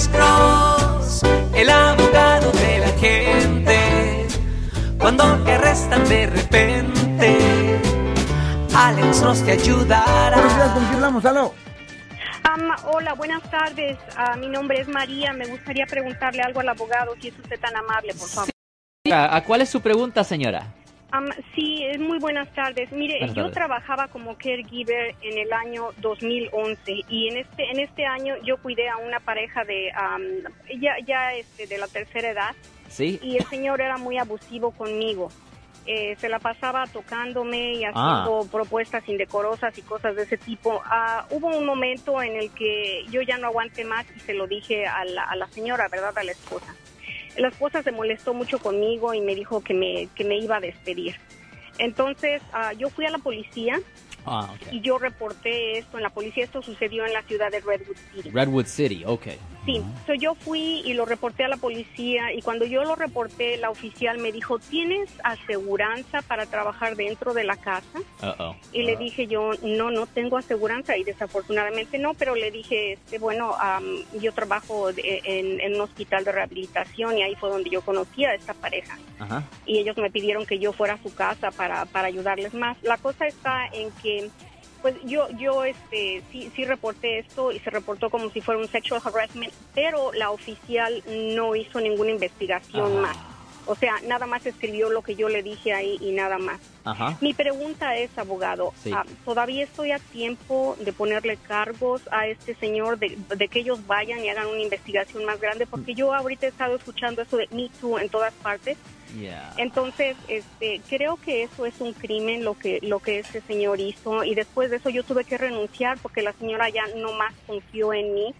Alex Cross, el abogado de la gente. Cuando te arrestan de repente, Alex Cross te ayudará. Buenos días, ¿con quién hablamos? ¿Aló? Am, hola, buenas tardes. Ah, mi nombre es María. Me gustaría preguntarle algo al abogado, si es usted tan amable, por favor. ¿A a cuál es su pregunta, señora? Am, sí, muy buenas tardes. Mire, Buenas yo tardes. trabajaba como caregiver en el año 2011 y en este en este año yo cuidé a una pareja de am, ya ya este de la tercera edad Sí. y el señor era muy abusivo conmigo. Eh, se la pasaba tocándome y Ah. haciendo propuestas indecorosas y cosas de ese tipo. Ah, hubo un momento en el que yo ya no aguanté más y se lo dije a la, a la señora, ¿verdad? A la esposa. La esposa se molestó mucho conmigo y me dijo que me, que me iba a despedir. Entonces, ah, yo fui a la policía Ah, y yo reporté esto en la policía. Esto sucedió en la ciudad de Redwood City. Redwood City, ok. Sí, so yo fui y lo reporté a la policía y cuando yo lo reporté, la oficial me dijo, ¿tienes aseguranza para trabajar dentro de la casa? Y le dije yo, no, no tengo aseguranza. Y desafortunadamente no, pero le dije, este, bueno, am, yo trabajo de- en, en un hospital de rehabilitación y ahí fue donde yo conocí a esta pareja. Y ellos me pidieron que yo fuera a su casa para, para ayudarles más. La cosa está en que pues yo yo este sí sí reporté esto y se reportó como si fuera un sexual harassment, pero la oficial no hizo ninguna investigación Ah. más. O sea, nada más escribió lo que yo le dije ahí y nada más. Ajá. Mi pregunta es, abogado, Sí. ah, ¿todavía estoy a tiempo de ponerle cargos a este señor, de, de que ellos vayan y hagan una investigación más grande? Porque yo ahorita he estado escuchando eso de Me Too en todas partes. Yeah. Entonces, este, creo que eso es un crimen lo que lo que este señor hizo y después de eso yo tuve que renunciar porque la señora ya no más confió en mí.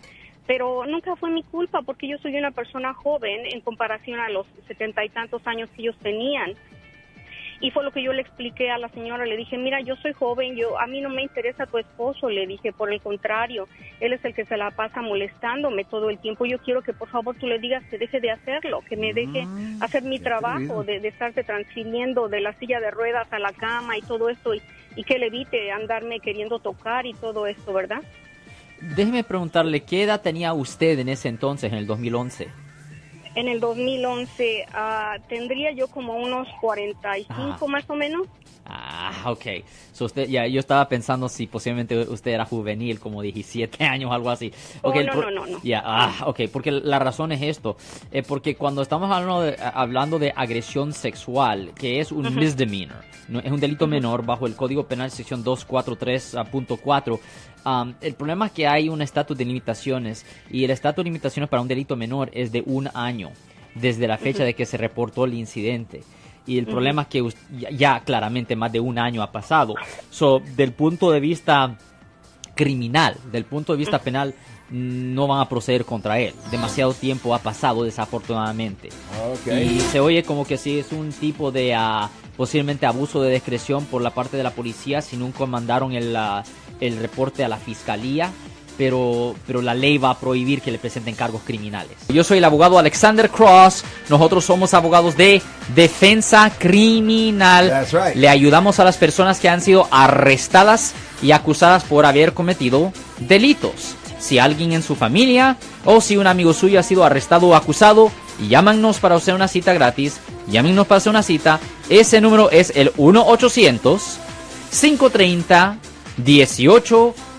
Pero nunca fue mi culpa porque yo soy una persona joven en comparación a los setenta y tantos años que ellos tenían. Y fue lo que yo le expliqué a la señora. Le dije, mira, yo soy joven, yo a mí no me interesa tu esposo. Le dije, por el contrario, él es el que se la pasa molestándome todo el tiempo. Yo quiero que por favor tú le digas que deje de hacerlo, que me deje Mm, hacer mi trabajo, de, de estarte transfiriendo de la silla de ruedas a la cama y todo esto, y, y que le evite andarme queriendo tocar y todo esto, ¿verdad? Déjeme preguntarle, ¿qué edad tenía usted en ese entonces, en el 2011? En el 2011 ah, tendría yo como unos 45 Ah. más o menos. Ah, ok. So usted, ya, yo estaba pensando si posiblemente usted era juvenil, como 17 años, algo así. Oh, Ok, el no, no, no, no. Ya, ah, ok, porque la razón es esto. eh, porque cuando estamos hablando de, hablando de agresión sexual, que es un misdemeanor, no, es un delito menor bajo el Código Penal sección 243.4, um, el problema es que hay un estatus de limitaciones y el estatus de limitaciones para un delito menor es de un año desde la fecha de que se reportó el incidente. Y el problema es que ya, ya claramente más de un año ha pasado. So, del punto de vista criminal, del punto de vista penal, no van a proceder contra él. Demasiado tiempo ha pasado, desafortunadamente. Ok. Y se oye como que sí es un tipo de ah, posiblemente abuso de discreción por la parte de la policía si nunca mandaron el, ah, el reporte a la fiscalía. Pero, pero la ley va a prohibir que le presenten cargos criminales. Yo soy el abogado Alexander Cross. Nosotros somos abogados de defensa criminal. That's right. Le ayudamos a las personas que han sido arrestadas y acusadas por haber cometido delitos. Si alguien en su familia o si un amigo suyo ha sido arrestado o acusado, llámanos para hacer una cita gratis. Llámenos para hacer una cita. Ese número es el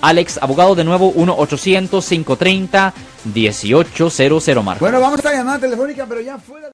Alex, abogado de nuevo, 1-800-530-1800, Marco. Bueno, vamos a esta llamada telefónica, pero ya fuera.